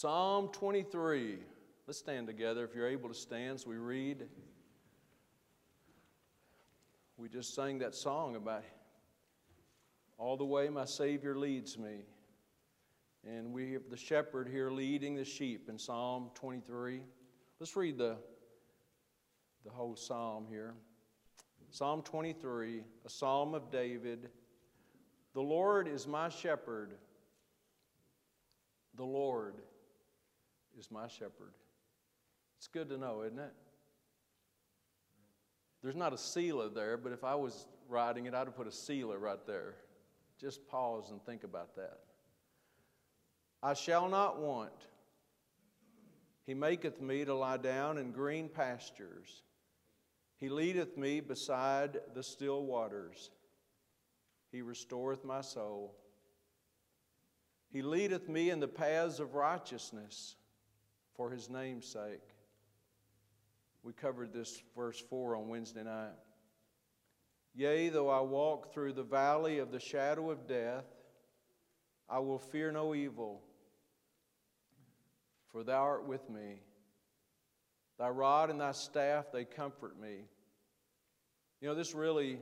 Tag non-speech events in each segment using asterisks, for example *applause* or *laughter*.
Psalm 23. Let's stand together if you're able to stand as we read. We just sang that song about all the way my Savior leads me. And we have the shepherd here leading the sheep in Psalm 23. Let's read the, the whole psalm here. Psalm 23, a psalm of David. The Lord is my shepherd. The Lord is my shepherd. It's good to know, isn't it? There's not a Selah there, but if I was writing it, I'd have put a Selah right there. Just pause and think about that. I shall not want. He maketh me to lie down in green pastures. He leadeth me beside the still waters. He restoreth my soul. He leadeth me in the paths of righteousness for his name's sake. We covered this verse 4 on Wednesday night. Yea, though I walk through the valley of the shadow of death, I will fear no evil, for thou art with me. Thy rod and thy staff, they comfort me. You know, this really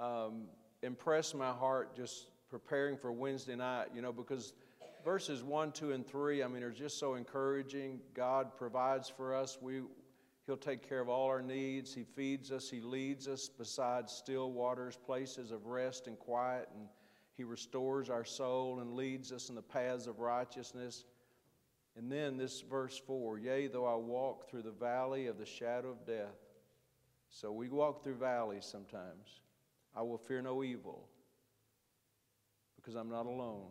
um, impressed my heart just preparing for Wednesday night, you know, because verses 1, 2, and 3, I mean, are just so encouraging. God provides for us. We, he'll take care of all our needs. He feeds us. He leads us beside still waters, places of rest and quiet. And He restores our soul and leads us in the paths of righteousness. And then this verse 4 Yea, though I walk through the valley of the shadow of death. So we walk through valleys sometimes. I will fear no evil because I'm not alone.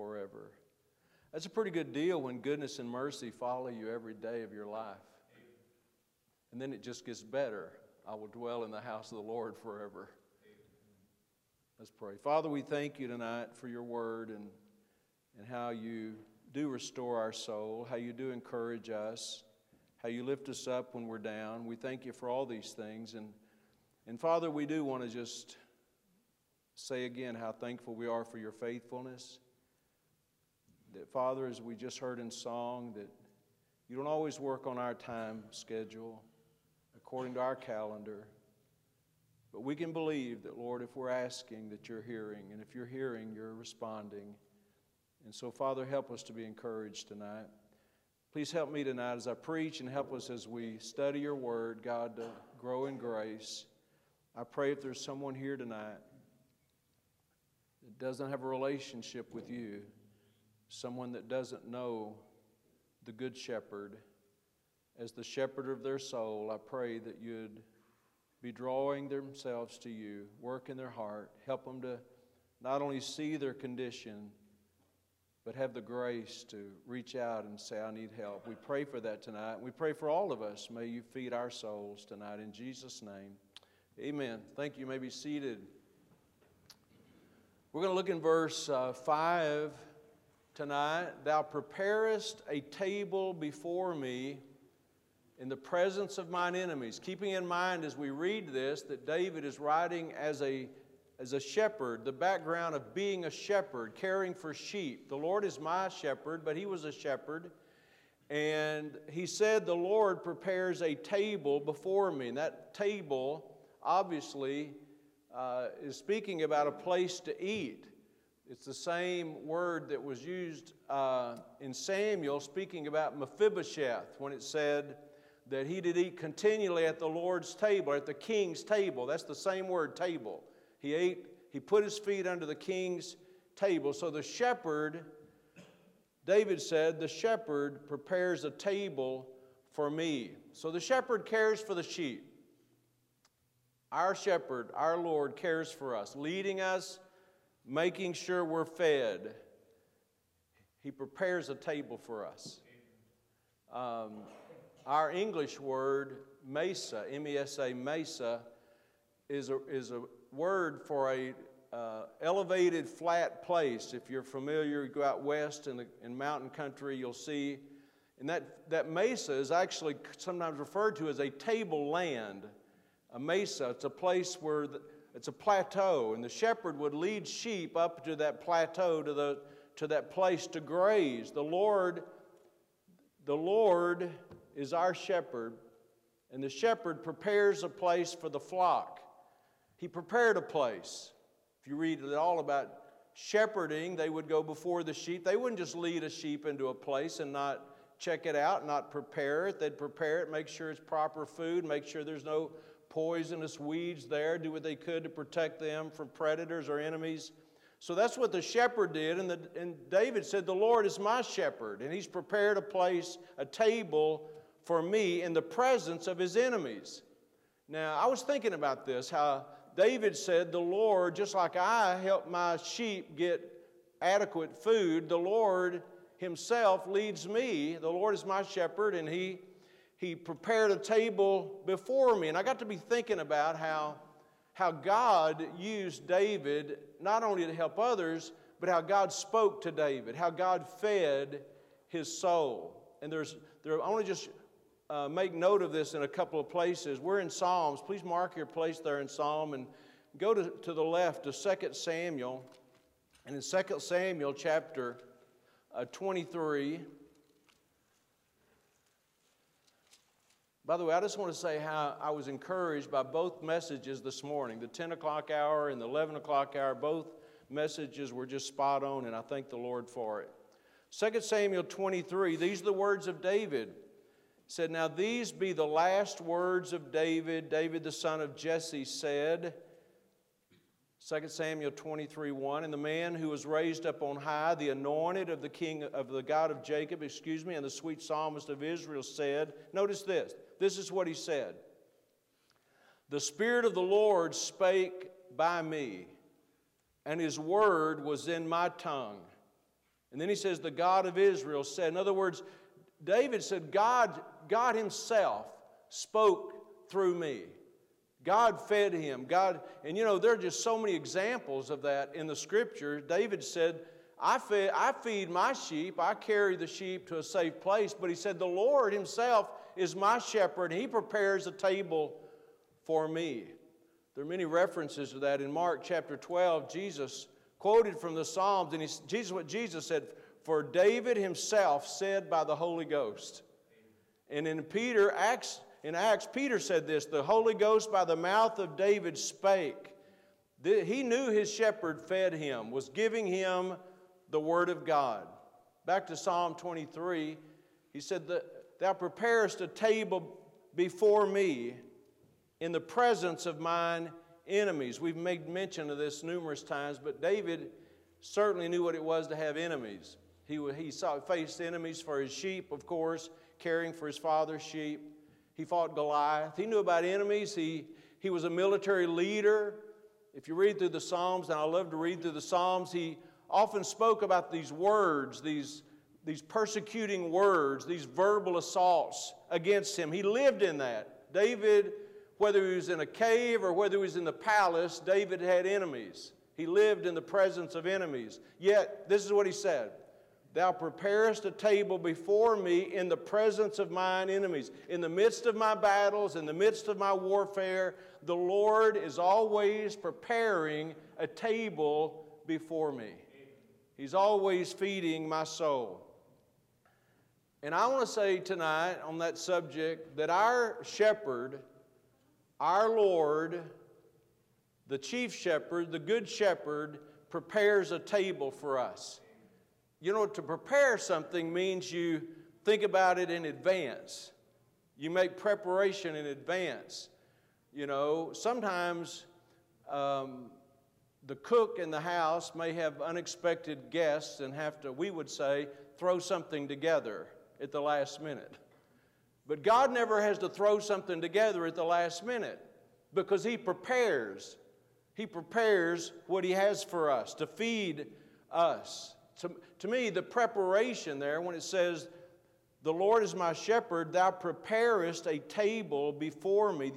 forever. That's a pretty good deal when goodness and mercy follow you every day of your life. And then it just gets better. I will dwell in the house of the Lord forever. Let's pray. Father, we thank you tonight for your word and, and how you do restore our soul, how you do encourage us, how you lift us up when we're down. We thank you for all these things. And, and Father, we do want to just say again how thankful we are for your faithfulness. That, Father, as we just heard in song, that you don't always work on our time schedule according to our calendar. But we can believe that, Lord, if we're asking, that you're hearing. And if you're hearing, you're responding. And so, Father, help us to be encouraged tonight. Please help me tonight as I preach and help us as we study your word, God, to grow in grace. I pray if there's someone here tonight that doesn't have a relationship with you, someone that doesn't know the Good Shepherd as the shepherd of their soul, I pray that you'd be drawing themselves to you, work in their heart, help them to not only see their condition, but have the grace to reach out and say, I need help. We pray for that tonight. We pray for all of us. May you feed our souls tonight in Jesus' name. Amen. Thank you. you may be seated. We're going to look in verse uh, 5 tonight. Thou preparest a table before me in the presence of mine enemies. Keeping in mind as we read this that David is writing as a, as a shepherd, the background of being a shepherd, caring for sheep. The Lord is my shepherd, but he was a shepherd. And he said, The Lord prepares a table before me. And that table, obviously, uh, is speaking about a place to eat. It's the same word that was used uh, in Samuel speaking about Mephibosheth when it said that he did eat continually at the Lord's table, at the king's table. That's the same word, table. He ate, he put his feet under the king's table. So the shepherd, David said, the shepherd prepares a table for me. So the shepherd cares for the sheep. Our shepherd, our Lord, cares for us, leading us, making sure we're fed. He prepares a table for us. Um, our English word, mesa, M E S A, mesa, is a, is a word for a uh, elevated flat place. If you're familiar, you go out west in, the, in mountain country, you'll see. And that, that mesa is actually sometimes referred to as a tableland. A mesa, it's a place where the, it's a plateau, and the shepherd would lead sheep up to that plateau, to, the, to that place to graze. The Lord, the Lord is our shepherd, and the shepherd prepares a place for the flock. He prepared a place. If you read it all about shepherding, they would go before the sheep. They wouldn't just lead a sheep into a place and not check it out, not prepare it. They'd prepare it, make sure it's proper food, make sure there's no poisonous weeds there, do what they could to protect them from predators or enemies. So that's what the shepherd did. And, the, and David said, The Lord is my shepherd, and he's prepared a place, a table for me in the presence of his enemies. Now, I was thinking about this, how David said, The Lord, just like I help my sheep get adequate food, the Lord Himself leads me. The Lord is my shepherd, and He, he prepared a table before me. And I got to be thinking about how, how God used David not only to help others, but how God spoke to David, how God fed his soul. And there's, there, I want to just uh, make note of this in a couple of places. We're in Psalms. Please mark your place there in Psalm and go to, to the left to 2 Samuel. And in 2 Samuel chapter uh, 23, by the way, I just want to say how I was encouraged by both messages this morning the 10 o'clock hour and the 11 o'clock hour. Both messages were just spot on, and I thank the Lord for it. 2 Samuel 23, these are the words of David He said, Now these be the last words of David. David, the son of Jesse, said, 2 Samuel 23 1, and the man who was raised up on high, the anointed of the king of the God of Jacob, excuse me, and the sweet psalmist of Israel said, Notice this. This is what he said. The Spirit of the Lord spake by me, and his word was in my tongue. And then he says, The God of Israel said, in other words, David said, God, God Himself spoke through me. God fed him. God, and you know, there are just so many examples of that in the scripture. David said, I, fed, I feed my sheep, I carry the sheep to a safe place. But he said, The Lord Himself is my shepherd, He prepares a table for me. There are many references to that in Mark chapter 12. Jesus quoted from the Psalms, and he, Jesus, what Jesus said, for David himself said by the Holy Ghost. And in Peter, Acts, in Acts, Peter said this the Holy Ghost by the mouth of David spake. He knew his shepherd fed him, was giving him the word of God. Back to Psalm 23, he said, Thou preparest a table before me in the presence of mine enemies. We've made mention of this numerous times, but David certainly knew what it was to have enemies. He, he saw, faced enemies for his sheep, of course, caring for his father's sheep. He fought Goliath. He knew about enemies. He, he was a military leader. If you read through the Psalms, and I love to read through the Psalms, he often spoke about these words, these, these persecuting words, these verbal assaults against him. He lived in that. David, whether he was in a cave or whether he was in the palace, David had enemies. He lived in the presence of enemies. Yet, this is what he said Thou preparest a table before me in the presence of mine enemies. In the midst of my battles, in the midst of my warfare, the Lord is always preparing a table before me. He's always feeding my soul. And I want to say tonight on that subject that our shepherd, our Lord, the chief shepherd, the good shepherd, prepares a table for us. You know, to prepare something means you think about it in advance. You make preparation in advance. You know, sometimes um, the cook in the house may have unexpected guests and have to, we would say, throw something together at the last minute. But God never has to throw something together at the last minute because He prepares. He prepares what He has for us to feed us To, to me, the preparation there, when it says, The Lord is my shepherd, thou preparest a table before me,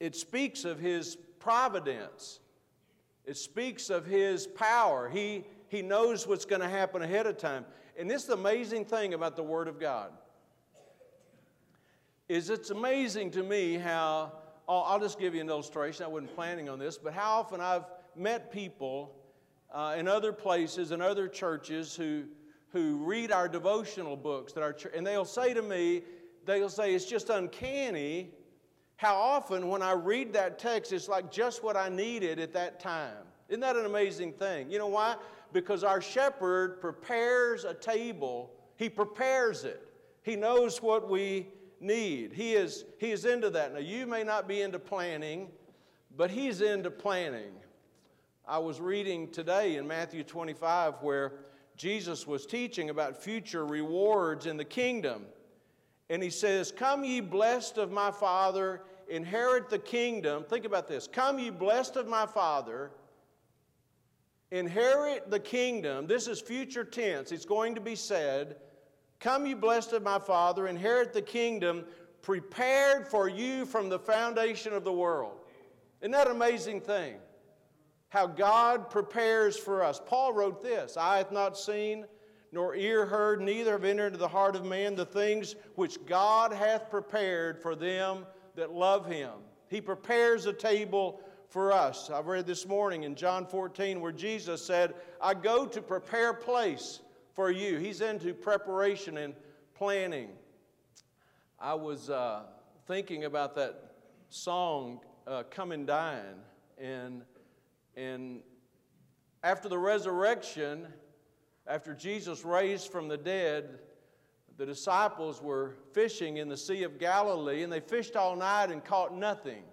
it speaks of his providence. It speaks of his power. He, he knows what's going to happen ahead of time. And this is the amazing thing about the Word of God. Is it's amazing to me how I'll just give you an illustration. I wasn't planning on this, but how often I've met people uh, in other places and other churches who, who read our devotional books that our and they'll say to me, they'll say it's just uncanny how often when I read that text it's like just what I needed at that time. Isn't that an amazing thing? You know why? Because our shepherd prepares a table. He prepares it. He knows what we need. He is, he is into that. Now, you may not be into planning, but he's into planning. I was reading today in Matthew 25 where Jesus was teaching about future rewards in the kingdom. And he says, Come ye blessed of my Father, inherit the kingdom. Think about this. Come ye blessed of my Father, inherit the kingdom. This is future tense. It's going to be said, Come you blessed of my Father, inherit the kingdom prepared for you from the foundation of the world. Isn't that amazing thing? how God prepares for us. Paul wrote this Eye hath not seen, nor ear heard, neither have entered into the heart of man the things which God hath prepared for them that love him. He prepares a table for us. I've read this morning in John 14 where Jesus said, I go to prepare place for you. He's into preparation and planning. I was uh, thinking about that song, uh, Come and Dine, and and after the resurrection, after Jesus raised from the dead, the disciples were fishing in the Sea of Galilee and they fished all night and caught nothing.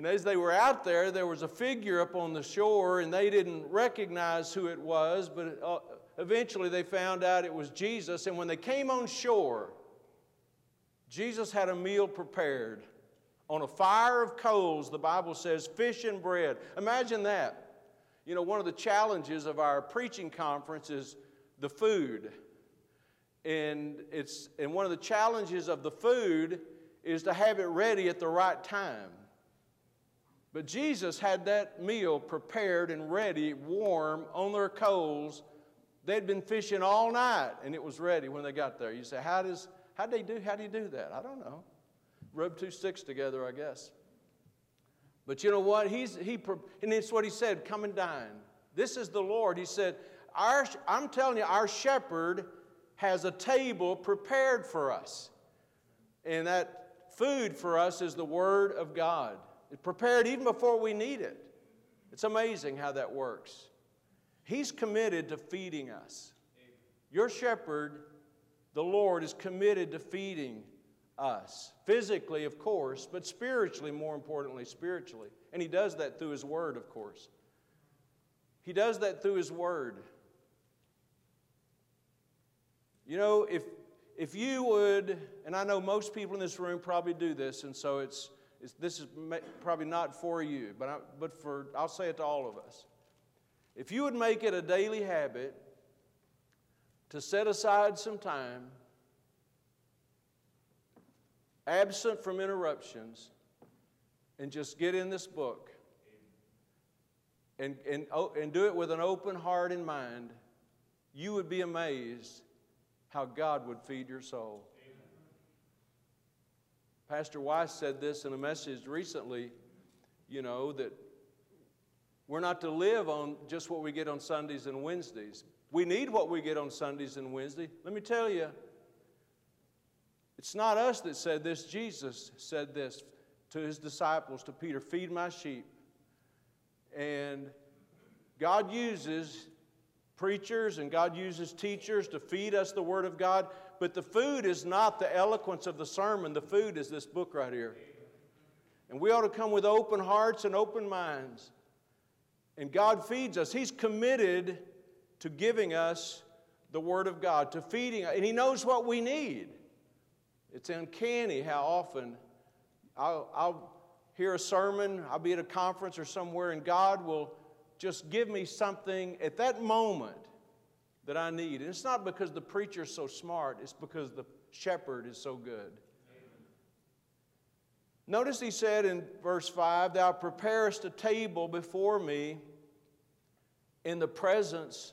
And as they were out there, there was a figure up on the shore and they didn't recognize who it was, but uh, eventually they found out it was Jesus. And when they came on shore, Jesus had a meal prepared on a fire of coals, the Bible says, fish and bread. Imagine that. You know, one of the challenges of our preaching conference is the food. And, it's, and one of the challenges of the food is to have it ready at the right time. But Jesus had that meal prepared and ready, warm, on their coals. They'd been fishing all night and it was ready when they got there. You say, how does how do they do how do you do that? I don't know rub two sticks together, I guess. But you know what? He's, he, and it's what he said come and dine. This is the Lord. He said, our, I'm telling you, our shepherd has a table prepared for us. And that food for us is the Word of God. Prepared even before we need it. It's amazing how that works. He's committed to feeding us. Your shepherd, the Lord, is committed to feeding us. Physically, of course, but spiritually, more importantly, spiritually. And He does that through His Word, of course. He does that through His Word. You know, if, if you would, and I know most people in this room probably do this, and so it's, this is probably not for you, but, I, but for, I'll say it to all of us. If you would make it a daily habit to set aside some time absent from interruptions, and just get in this book and, and, oh, and do it with an open heart and mind, you would be amazed how God would feed your soul. Pastor Weiss said this in a message recently, you know, that we're not to live on just what we get on Sundays and Wednesdays. We need what we get on Sundays and Wednesdays. Let me tell you, it's not us that said this. Jesus said this to his disciples, to Peter feed my sheep. And God uses preachers and God uses teachers to feed us the Word of God, but the food is not the eloquence of the sermon. The food is this book right here. And we ought to come with open hearts and open minds. And God feeds us. He's committed to giving us the Word of God, to feeding us. And He knows what we need. It's uncanny how often I'll, I'll hear a sermon, I'll be at a conference or somewhere, and God will just give me something at that moment that I need. And it's not because the preacher's so smart, it's because the shepherd is so good. Notice he said in verse 5 Thou preparest a table before me in the presence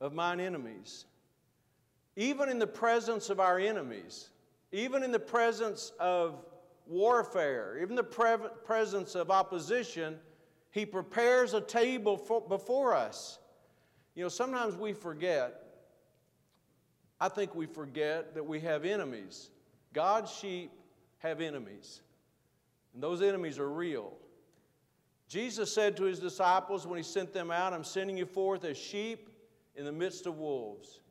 of mine enemies. Even in the presence of our enemies, even in the presence of warfare, even the pre- presence of opposition, he prepares a table for, before us. You know, sometimes we forget, I think we forget that we have enemies. God's sheep have enemies. And those enemies are real. Jesus said to his disciples when he sent them out, I'm sending you forth as sheep in the midst of wolves.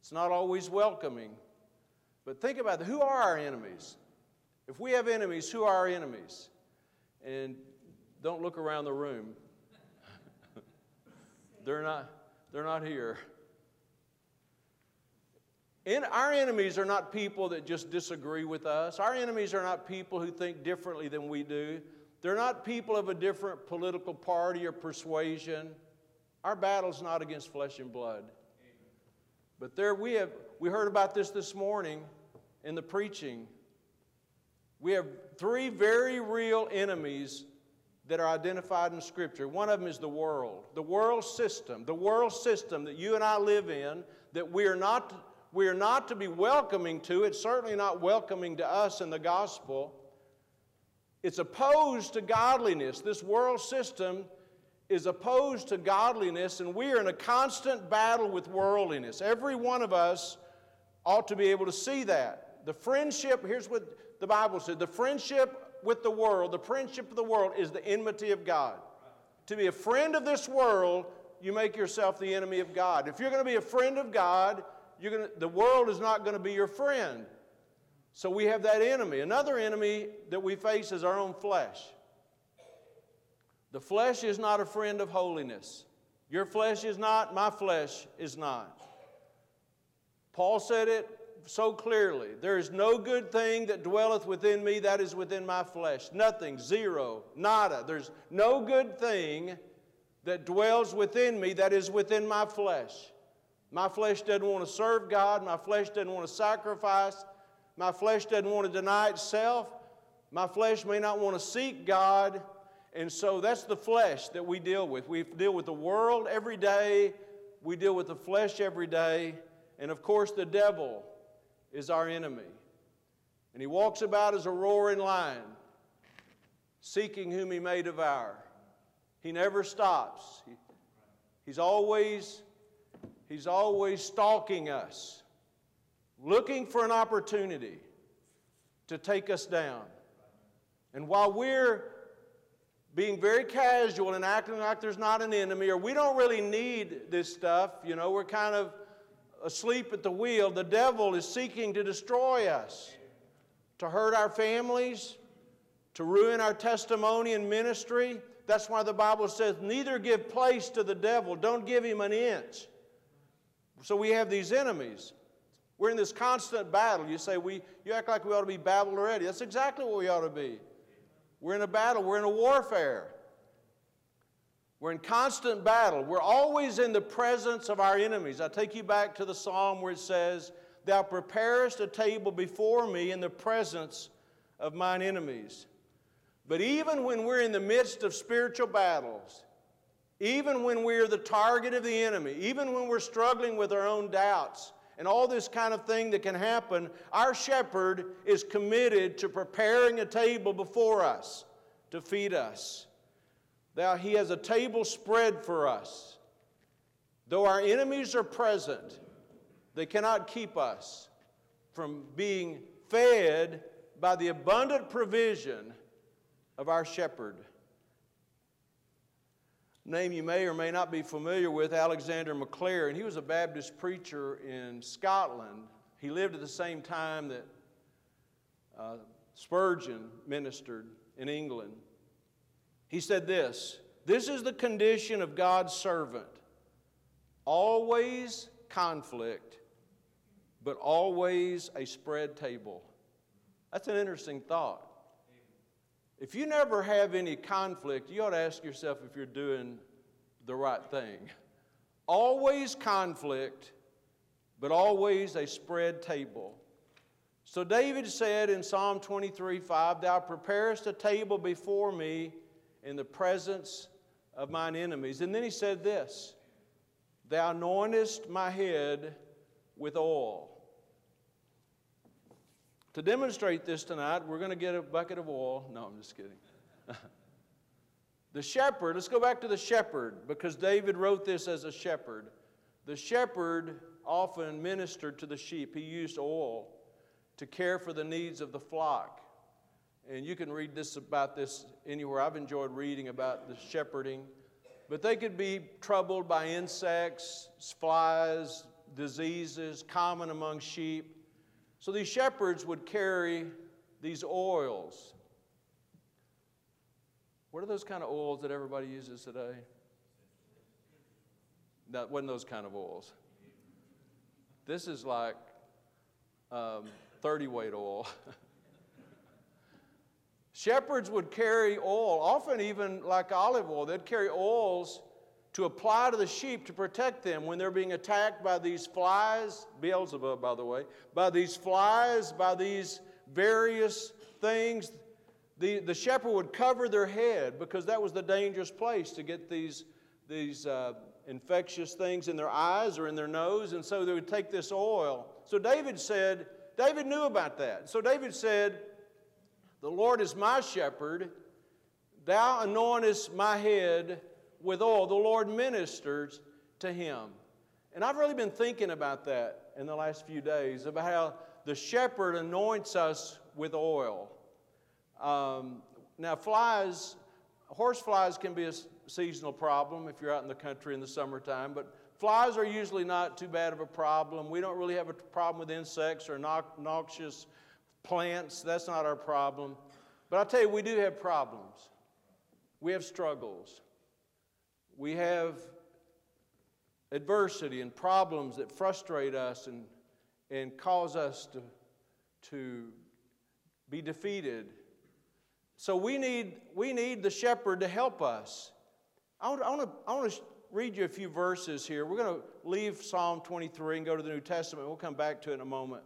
It's not always welcoming. But think about it. Who are our enemies? If we have enemies, who are our enemies? And don't look around the room. they're, not, they're not here. In, our enemies are not people that just disagree with us. Our enemies are not people who think differently than we do. They're not people of a different political party or persuasion. Our battle's not against flesh and blood. But there we have we heard about this this morning in the preaching. We have three very real enemies that are identified in Scripture. One of them is the world, the world system, the world system that you and I live in that we are not we are not to be welcoming to. It's certainly not welcoming to us in the gospel. It's opposed to godliness. This world system is opposed to godliness, and we are in a constant battle with worldliness. Every one of us ought to be able to see that. The friendship, here's what the Bible said the friendship with the world, the friendship of the world is the enmity of God. To be a friend of this world, you make yourself the enemy of God. If you're going to be a friend of God, you're gonna, the world is not going to be your friend. So we have that enemy. Another enemy that we face is our own flesh. The flesh is not a friend of holiness. Your flesh is not, my flesh is not. Paul said it so clearly There is no good thing that dwelleth within me that is within my flesh. Nothing, zero, nada. There's no good thing that dwells within me that is within my flesh. My flesh doesn't want to serve God. My flesh doesn't want to sacrifice. My flesh doesn't want to deny itself. My flesh may not want to seek God. And so that's the flesh that we deal with. We deal with the world every day. We deal with the flesh every day. And of course, the devil is our enemy. And he walks about as a roaring lion, seeking whom he may devour. He never stops. He, he's always He's always stalking us, looking for an opportunity to take us down. And while we're being very casual and acting like there's not an enemy or we don't really need this stuff, you know, we're kind of asleep at the wheel, the devil is seeking to destroy us, to hurt our families, to ruin our testimony and ministry. That's why the Bible says, neither give place to the devil, don't give him an inch. So we have these enemies. We're in this constant battle. You say, we, you act like we ought to be battle already. That's exactly what we ought to be. We're in a battle, we're in a warfare. We're in constant battle. We're always in the presence of our enemies. I take you back to the psalm where it says, Thou preparest a table before me in the presence of mine enemies. But even when we're in the midst of spiritual battles, even when we're the target of the enemy, even when we're struggling with our own doubts and all this kind of thing that can happen, our shepherd is committed to preparing a table before us to feed us. Now, he has a table spread for us. Though our enemies are present, they cannot keep us from being fed by the abundant provision of our shepherd name you may or may not be familiar with, Alexander Maclaren. and he was a Baptist preacher in Scotland. He lived at the same time that uh, Spurgeon ministered in England. He said this This is the condition of God's servant always conflict, but always a spread table. That's an interesting thought. If you never have any conflict, you ought to ask yourself if you're doing the right thing. Always conflict, but always a spread table. So David said in Psalm 23 5, Thou preparest a table before me in the presence of mine enemies. And then he said this Thou anointest my head with oil. To demonstrate this tonight, we're going to get a bucket of oil. No, I'm just kidding. *laughs* the shepherd, let's go back to the shepherd because David wrote this as a shepherd. The shepherd often ministered to the sheep, he used oil to care for the needs of the flock. And you can read this about this anywhere. I've enjoyed reading about the shepherding. But they could be troubled by insects, flies, diseases common among sheep. So these shepherds would carry these oils. What are those kind of oils that everybody uses today? That wasn't those kind of oils. This is like um, 30 weight oil. *laughs* Shepherds would carry oil, often even like olive oil. They'd carry oils to apply to the sheep to protect them when they're being attacked by these flies, Beelzebub, by the way, by these flies, by these various things. The, the shepherd would cover their head because that was the dangerous place to get these, these uh, infectious things in their eyes or in their nose. And so they would take this oil. So David said, David knew about that. So David said, The Lord is my shepherd. Thou anointest my head with oil. The Lord ministers to him. And I've really been thinking about that in the last few days about how the shepherd anoints us with oil. Um, now, flies, horse flies can be a seasonal problem if you're out in the country in the summertime, but flies are usually not too bad of a problem. We don't really have a problem with insects or noxious plants. That's not our problem. But I'll tell you, we do have problems. We have struggles we have adversity and problems that frustrate us and, and cause us to, to be defeated. So we need, we need the shepherd to help us. I want, I, want to, I want to read you a few verses here. We're going to leave Psalm 23 and go to the New Testament. We'll come back to it in a moment.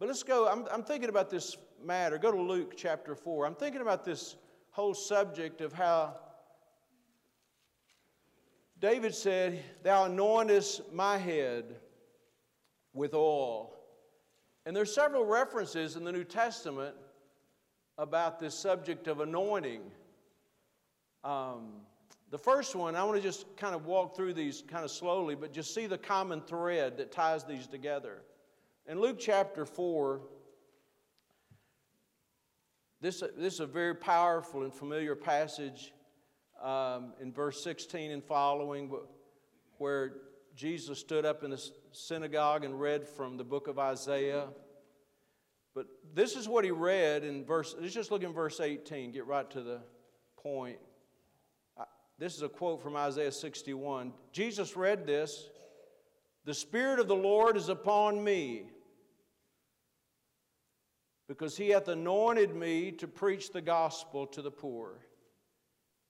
But let's go. I'm, I'm thinking about this matter. Go to Luke chapter 4. I'm thinking about this whole subject of how David said, Thou anointest my head with oil. And there's several references in the New Testament about this subject of anointing. Um, the first one, I want to just kind of walk through these kind of slowly, but just see the common thread that ties these together. In Luke chapter 4, this, this is a very powerful and familiar passage um, in verse 16 and following, where Jesus stood up in the synagogue and read from the book of Isaiah. But this is what he read in verse, let's just look in verse 18, get right to the point. This is a quote from Isaiah 61. Jesus read this The Spirit of the Lord is upon me, because he hath anointed me to preach the gospel to the poor.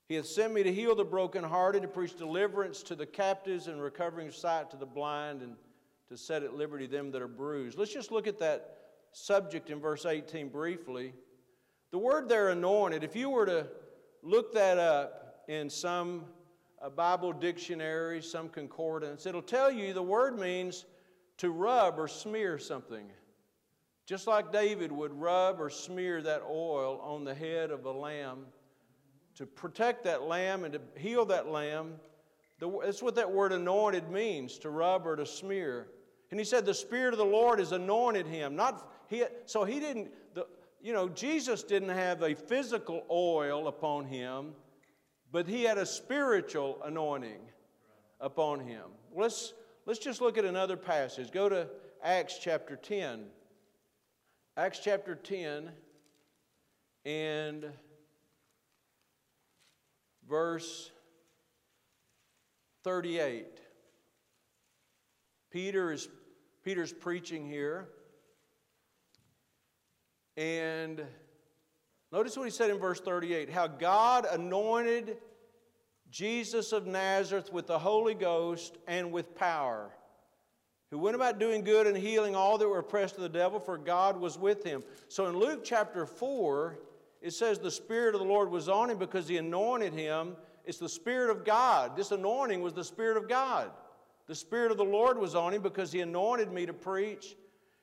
He hath sent me to heal the brokenhearted, to preach deliverance to the captives and recovering sight to the blind, and to set at liberty them that are bruised. Let's just look at that subject in verse 18 briefly. The word there, anointed, if you were to look that up in some uh, Bible dictionary, some concordance, it'll tell you the word means to rub or smear something. Just like David would rub or smear that oil on the head of a lamb to protect that lamb and to heal that lamb. That's what that word anointed means to rub or to smear. And he said, The Spirit of the Lord has anointed him. Not, he, so he didn't, the, you know, Jesus didn't have a physical oil upon him, but he had a spiritual anointing upon him. Let's, let's just look at another passage. Go to Acts chapter 10. Acts chapter 10 and verse 38. Peter is Peter's preaching here. And notice what he said in verse 38 how God anointed Jesus of Nazareth with the Holy Ghost and with power, who went about doing good and healing all that were oppressed of the devil, for God was with him. So in Luke chapter 4, it says the Spirit of the Lord was on him because he anointed him. It's the Spirit of God. This anointing was the Spirit of God. The Spirit of the Lord was on him because he anointed me to preach.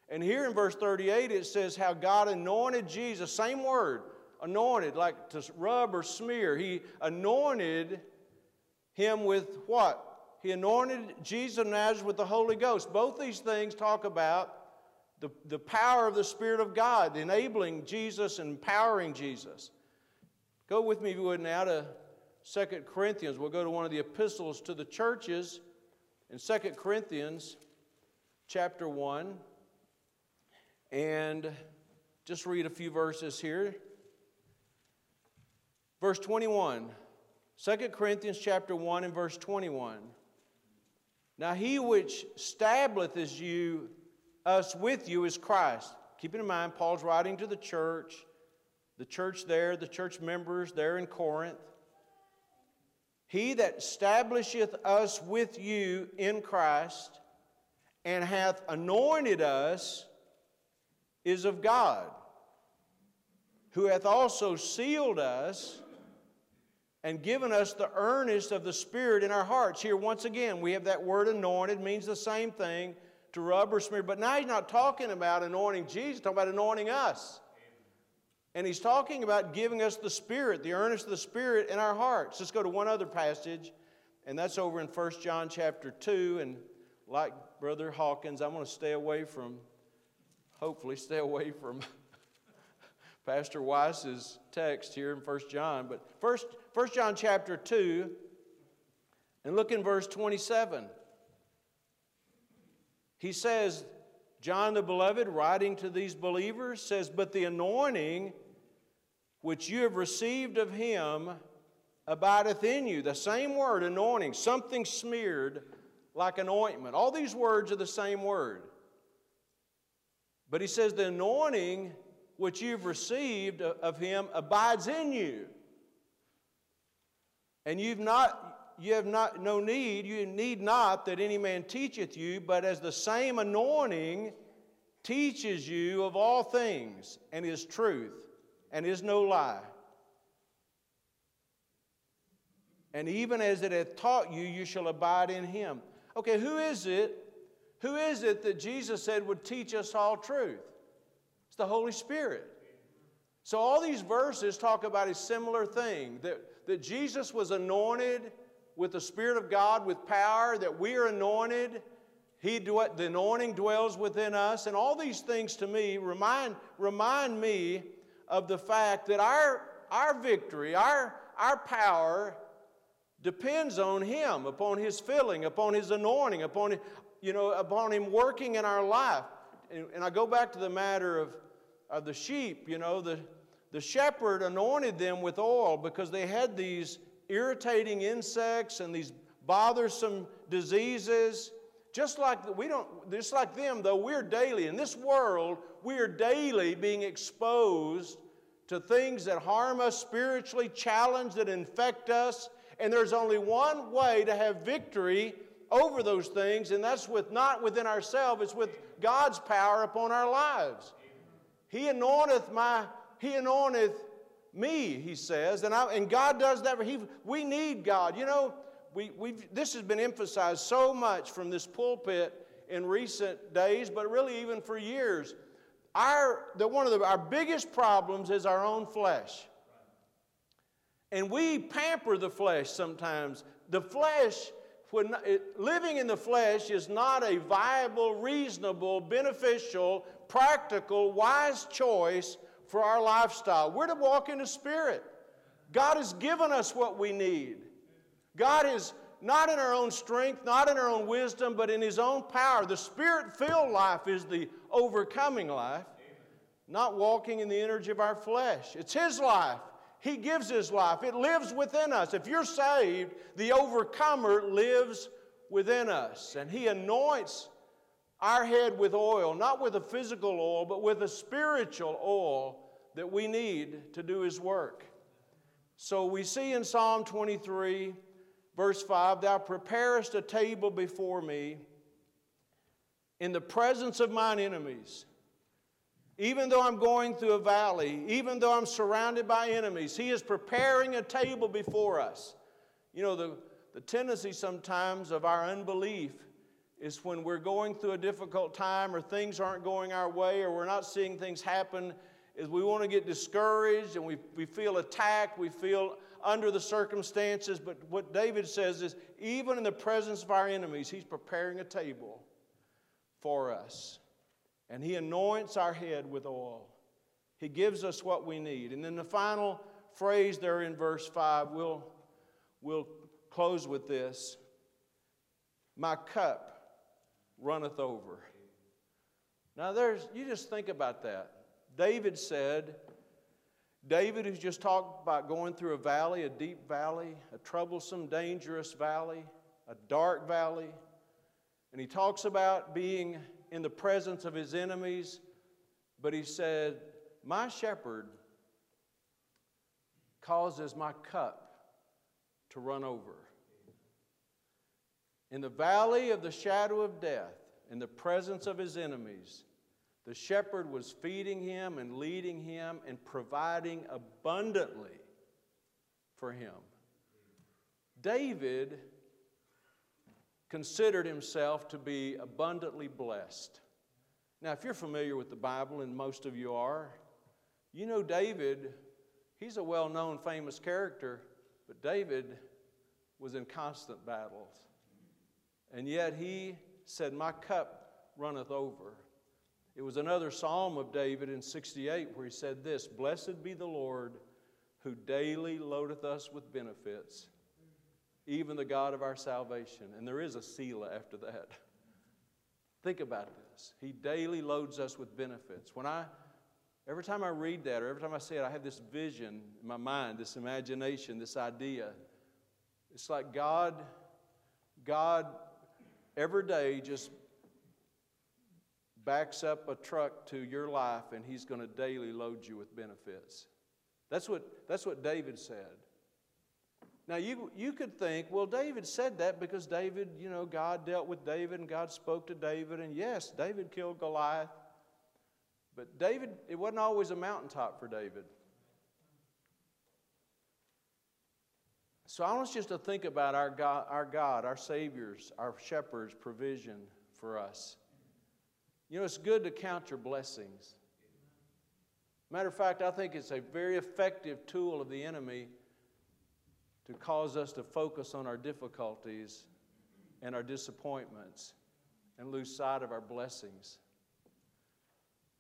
And here in verse 38, it says how God anointed Jesus, same word, anointed, like to rub or smear. He anointed him with what? He anointed Jesus of Nazareth with the Holy Ghost. Both these things talk about the, the power of the Spirit of God, enabling Jesus empowering Jesus. Go with me, if you would, now to 2 Corinthians. We'll go to one of the epistles to the churches in 2 Corinthians chapter 1 and just read a few verses here. Verse 21. 2 Corinthians chapter 1 and verse 21. Now he which establisheth you us with you is Christ. Keeping in mind, Paul's writing to the church, the church there, the church members there in Corinth. He that establisheth us with you in Christ and hath anointed us is of God, who hath also sealed us and given us the earnest of the Spirit in our hearts. Here, once again, we have that word anointed, means the same thing to rub or smear. But now he's not talking about anointing Jesus, talking about anointing us. And he's talking about giving us the Spirit, the earnest of the Spirit in our hearts. Let's go to one other passage, and that's over in 1 John chapter 2. And like Brother Hawkins, I'm going to stay away from, hopefully, stay away from *laughs* Pastor Weiss's text here in 1 John. But first, 1 John chapter 2, and look in verse 27. He says, John the Beloved, writing to these believers, says, But the anointing which you have received of him abideth in you. The same word, anointing, something smeared like an ointment. All these words are the same word. But he says, The anointing which you've received of him abides in you. And you've not you have not no need, you need not that any man teacheth you, but as the same anointing teaches you of all things, and is truth, and is no lie. And even as it hath taught you, you shall abide in him. Okay, who is it? Who is it that Jesus said would teach us all truth? It's the Holy Spirit. So all these verses talk about a similar thing that, that Jesus was anointed with the Spirit of God with power, that we are anointed. He, the anointing dwells within us. And all these things to me remind, remind me of the fact that our, our victory, our, our power depends on Him, upon His filling, upon His anointing, upon, you know, upon Him working in our life. And, and I go back to the matter of, of the sheep, you know, the, the shepherd anointed them with oil because they had these irritating insects and these bothersome diseases. Just like we don't, just like them, though, we're daily in this world, we are daily being exposed to things that harm us spiritually, challenge that infect us, and there's only one way to have victory over those things, and that's with not within ourselves, it's with God's power upon our lives. He anointeth my, He anointeth me, he says. And, I, and God does that. He, we need God. You know, we, we've, this has been emphasized so much from this pulpit in recent days, but really even for years. Our, the, one of the, our biggest problems is our own flesh. And we pamper the flesh sometimes. The flesh, when it, living in the flesh is not a viable, reasonable, beneficial, practical, wise choice for our lifestyle. We're to walk in the Spirit. God has given us what we need. God is not in our own strength, not in our own wisdom, but in His own power. The Spirit filled life is the overcoming life, not walking in the energy of our flesh. It's His life. He gives His life, it lives within us. If you're saved, the overcomer lives within us, and He anoints our head with oil, not with a physical oil, but with a spiritual oil that we need to do His work. So we see in Psalm 23 Verse 5 Thou preparest a table before me in the presence of mine enemies. Even though I'm going through a valley, even though I'm surrounded by enemies, He is preparing a table before us. You know, the, the tendency sometimes of our unbelief is when we're going through a difficult time or things aren't going our way or we're not seeing things happen, is we want to get discouraged and we, we feel attacked, we feel under the circumstances. But what David says is, even in the presence of our enemies, He's preparing a table for us. And He anoints our head with oil. He gives us what we need. And then the final phrase there in verse 5, we'll, we'll close with this My cup runneth over. Now, there's, you just think about that. David said, David, who's just talked about going through a valley, a deep valley, a troublesome, dangerous valley, a dark valley, and he talks about being in the presence of his enemies, but he said, My shepherd causes my cup to run over. In the valley of the shadow of death, in the presence of his enemies, the shepherd was feeding him and leading him and providing abundantly for him. David considered himself to be abundantly blessed. Now, if you're familiar with the Bible, and most of you are, you know David, he's a well known, famous character, but David was in constant battles. And yet he said, My cup runneth over. It was another psalm of David in 68 where he said this Blessed be the Lord who daily loadeth us with benefits, even the God of our salvation. And there is a Selah after that. Think about this. He daily loads us with benefits. When I every time I read that or every time I say it, I have this vision in my mind, this imagination, this idea. It's like God, God every day just backs up a truck to your life and he's going to daily load you with benefits. That's what, that's what David said. Now, you, you could think, well, David said that because David, you know, God dealt with David and God spoke to David. And yes, David killed Goliath. But David, it wasn't always a mountaintop for David. So I want us just to think about our God, our, God, our Savior's, our shepherd's provision for us. You know, it's good to count your blessings. Matter of fact, I think it's a very effective tool of the enemy to cause us to focus on our difficulties and our disappointments and lose sight of our blessings.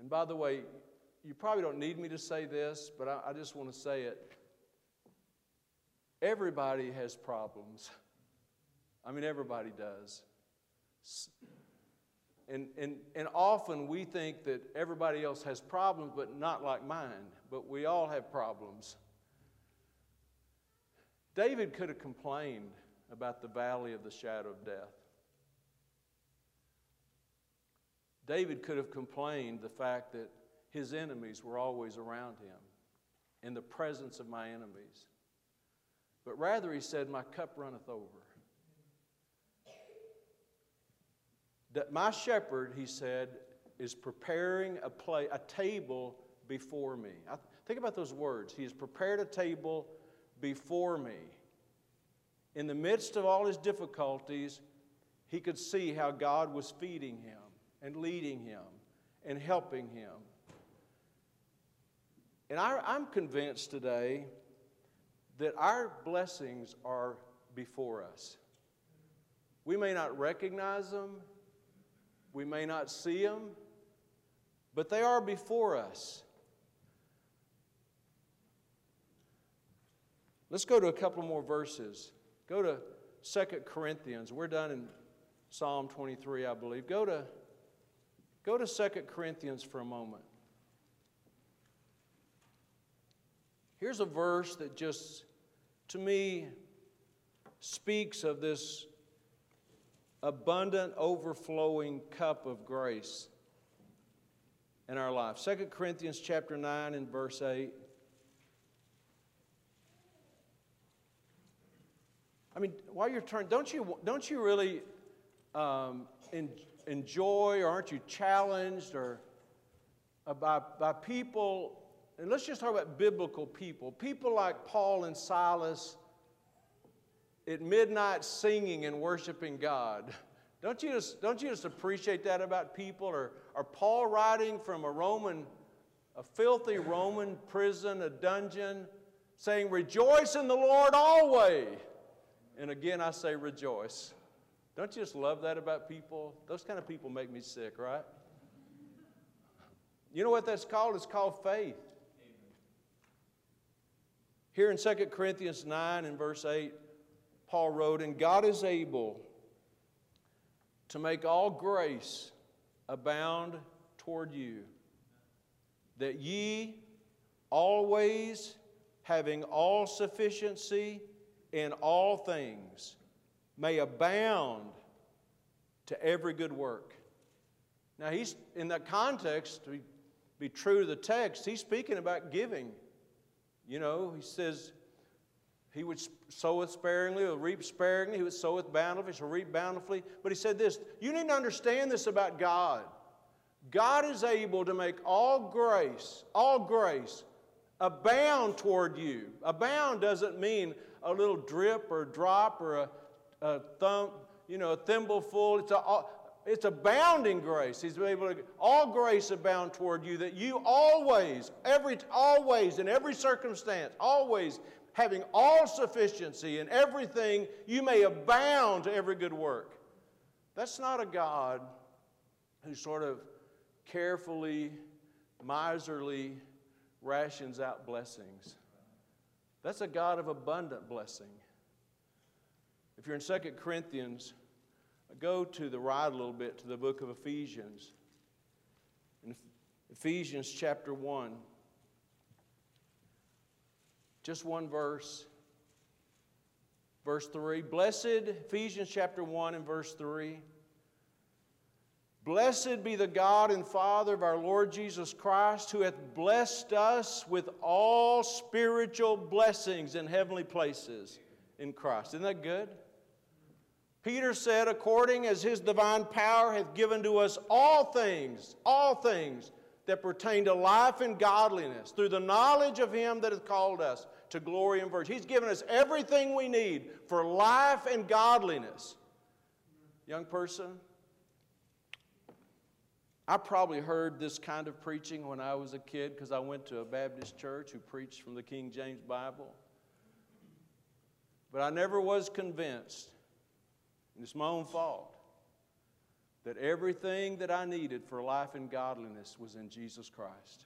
And by the way, you probably don't need me to say this, but I, I just want to say it. Everybody has problems. I mean, everybody does. And, and, and often we think that everybody else has problems, but not like mine. But we all have problems. David could have complained about the valley of the shadow of death. David could have complained the fact that his enemies were always around him, in the presence of my enemies. But rather, he said, My cup runneth over. That my shepherd, he said, is preparing a, play, a table before me. I, think about those words. He has prepared a table before me. In the midst of all his difficulties, he could see how God was feeding him and leading him and helping him. And I, I'm convinced today that our blessings are before us. We may not recognize them, we may not see them, but they are before us. Let's go to a couple more verses. Go to 2 Corinthians. We're done in Psalm 23, I believe. Go to, go to 2 Corinthians for a moment. Here's a verse that just, to me, speaks of this abundant, overflowing cup of grace in our life. 2 Corinthians chapter 9 and verse 8. I mean, while you're turning, don't you, don't you really um, en- enjoy or aren't you challenged or uh, by, by people, and let's just talk about biblical people, people like Paul and Silas at midnight singing and worshiping God. Don't you just, don't you just appreciate that about people? Or, or Paul writing from a Roman, a filthy Roman prison, a dungeon, saying, Rejoice in the Lord always. And again, I say rejoice. Don't you just love that about people? Those kind of people make me sick, right? You know what that's called? It's called faith. Here in 2 Corinthians 9 and verse 8, Paul wrote, And God is able to make all grace abound toward you, that ye always having all sufficiency in all things may abound to every good work. Now, he's in that context, to be true to the text, he's speaking about giving. You know, he says, he would soweth sparingly, will reap sparingly. He would soweth bountifully, shall reap bountifully. But he said this you need to understand this about God. God is able to make all grace, all grace, abound toward you. Abound doesn't mean a little drip or drop or a, a thumb, you know, a thimbleful. It's a, it's abounding grace. He's able to all grace abound toward you that you always, every always in every circumstance, always having all sufficiency in everything, you may abound to every good work. That's not a God who sort of carefully, miserly rations out blessings. That's a God of abundant blessing. If you're in 2 Corinthians, go to the right a little bit to the book of Ephesians. In Ephesians chapter 1. Just one verse. Verse 3. Blessed, Ephesians chapter 1 and verse 3. Blessed be the God and Father of our Lord Jesus Christ, who hath blessed us with all spiritual blessings in heavenly places in Christ. Isn't that good? Peter said, according as his divine power hath given to us all things, all things that pertain to life and godliness, through the knowledge of him that hath called us to glory and virtue. He's given us everything we need for life and godliness. Young person, I probably heard this kind of preaching when I was a kid because I went to a Baptist church who preached from the King James Bible. But I never was convinced, and it's my own fault, that everything that I needed for life and godliness was in Jesus Christ.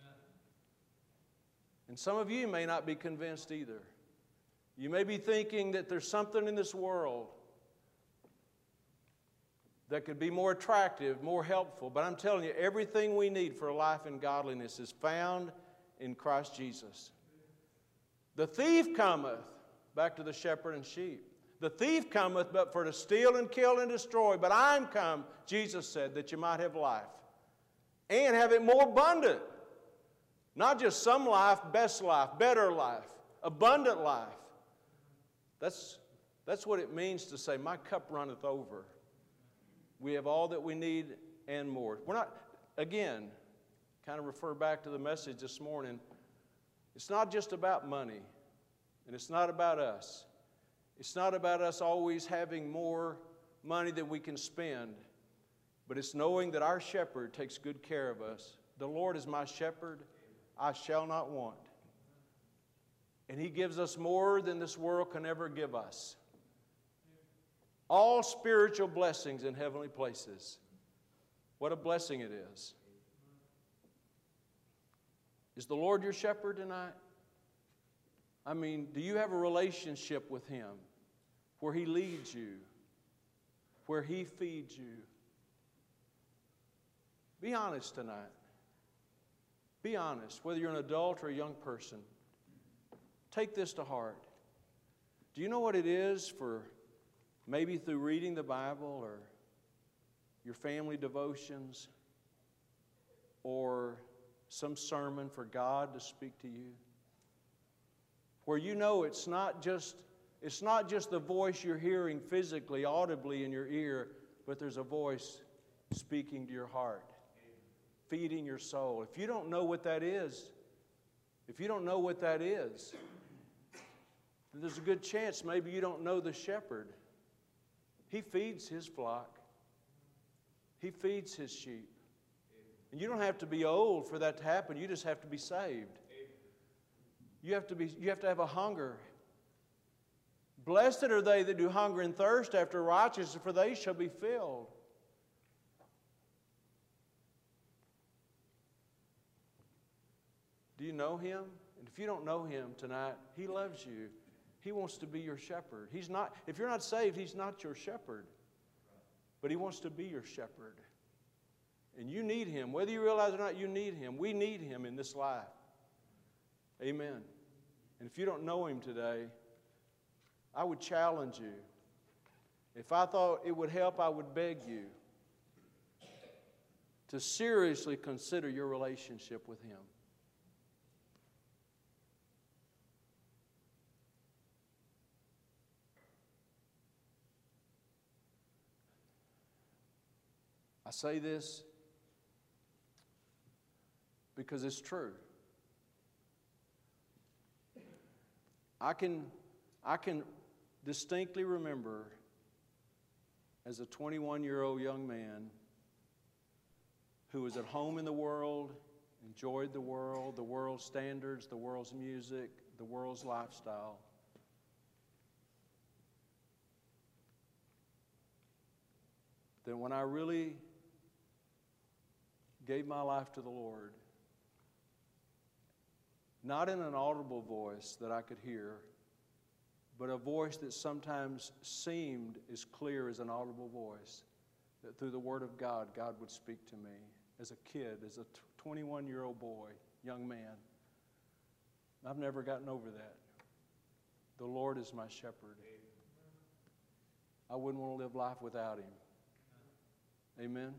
And some of you may not be convinced either. You may be thinking that there's something in this world that could be more attractive, more helpful, but I'm telling you, everything we need for life and godliness is found in Christ Jesus. The thief cometh, back to the shepherd and sheep. The thief cometh but for to steal and kill and destroy, but I'm come, Jesus said, that you might have life and have it more abundant. Not just some life, best life, better life, abundant life. That's, that's what it means to say, My cup runneth over. We have all that we need and more. We're not, again, kind of refer back to the message this morning. It's not just about money, and it's not about us. It's not about us always having more money than we can spend, but it's knowing that our shepherd takes good care of us. The Lord is my shepherd, I shall not want. And He gives us more than this world can ever give us. All spiritual blessings in heavenly places. What a blessing it is. Is the Lord your shepherd tonight? I mean, do you have a relationship with Him where He leads you, where He feeds you? Be honest tonight. Be honest, whether you're an adult or a young person. Take this to heart. Do you know what it is for maybe through reading the Bible or your family devotions or some sermon for God to speak to you? Where you know it's not just it's not just the voice you're hearing physically, audibly in your ear, but there's a voice speaking to your heart, feeding your soul. If you don't know what that is, if you don't know what that is, there's a good chance maybe you don't know the shepherd. He feeds his flock, he feeds his sheep. And you don't have to be old for that to happen, you just have to be saved. You have to, be, you have, to have a hunger. Blessed are they that do hunger and thirst after righteousness, for they shall be filled. Do you know him? And if you don't know him tonight, he loves you. He wants to be your shepherd. He's not, if you're not saved, he's not your shepherd. But he wants to be your shepherd. And you need him. Whether you realize it or not, you need him. We need him in this life. Amen. And if you don't know him today, I would challenge you. If I thought it would help, I would beg you to seriously consider your relationship with him. I say this because it's true. I can, I can distinctly remember as a 21 year old young man who was at home in the world, enjoyed the world, the world's standards, the world's music, the world's lifestyle. Then, when I really gave my life to the Lord, not in an audible voice that I could hear, but a voice that sometimes seemed as clear as an audible voice, that through the Word of God, God would speak to me as a kid, as a 21 year old boy, young man. I've never gotten over that. The Lord is my shepherd. I wouldn't want to live life without Him. Amen.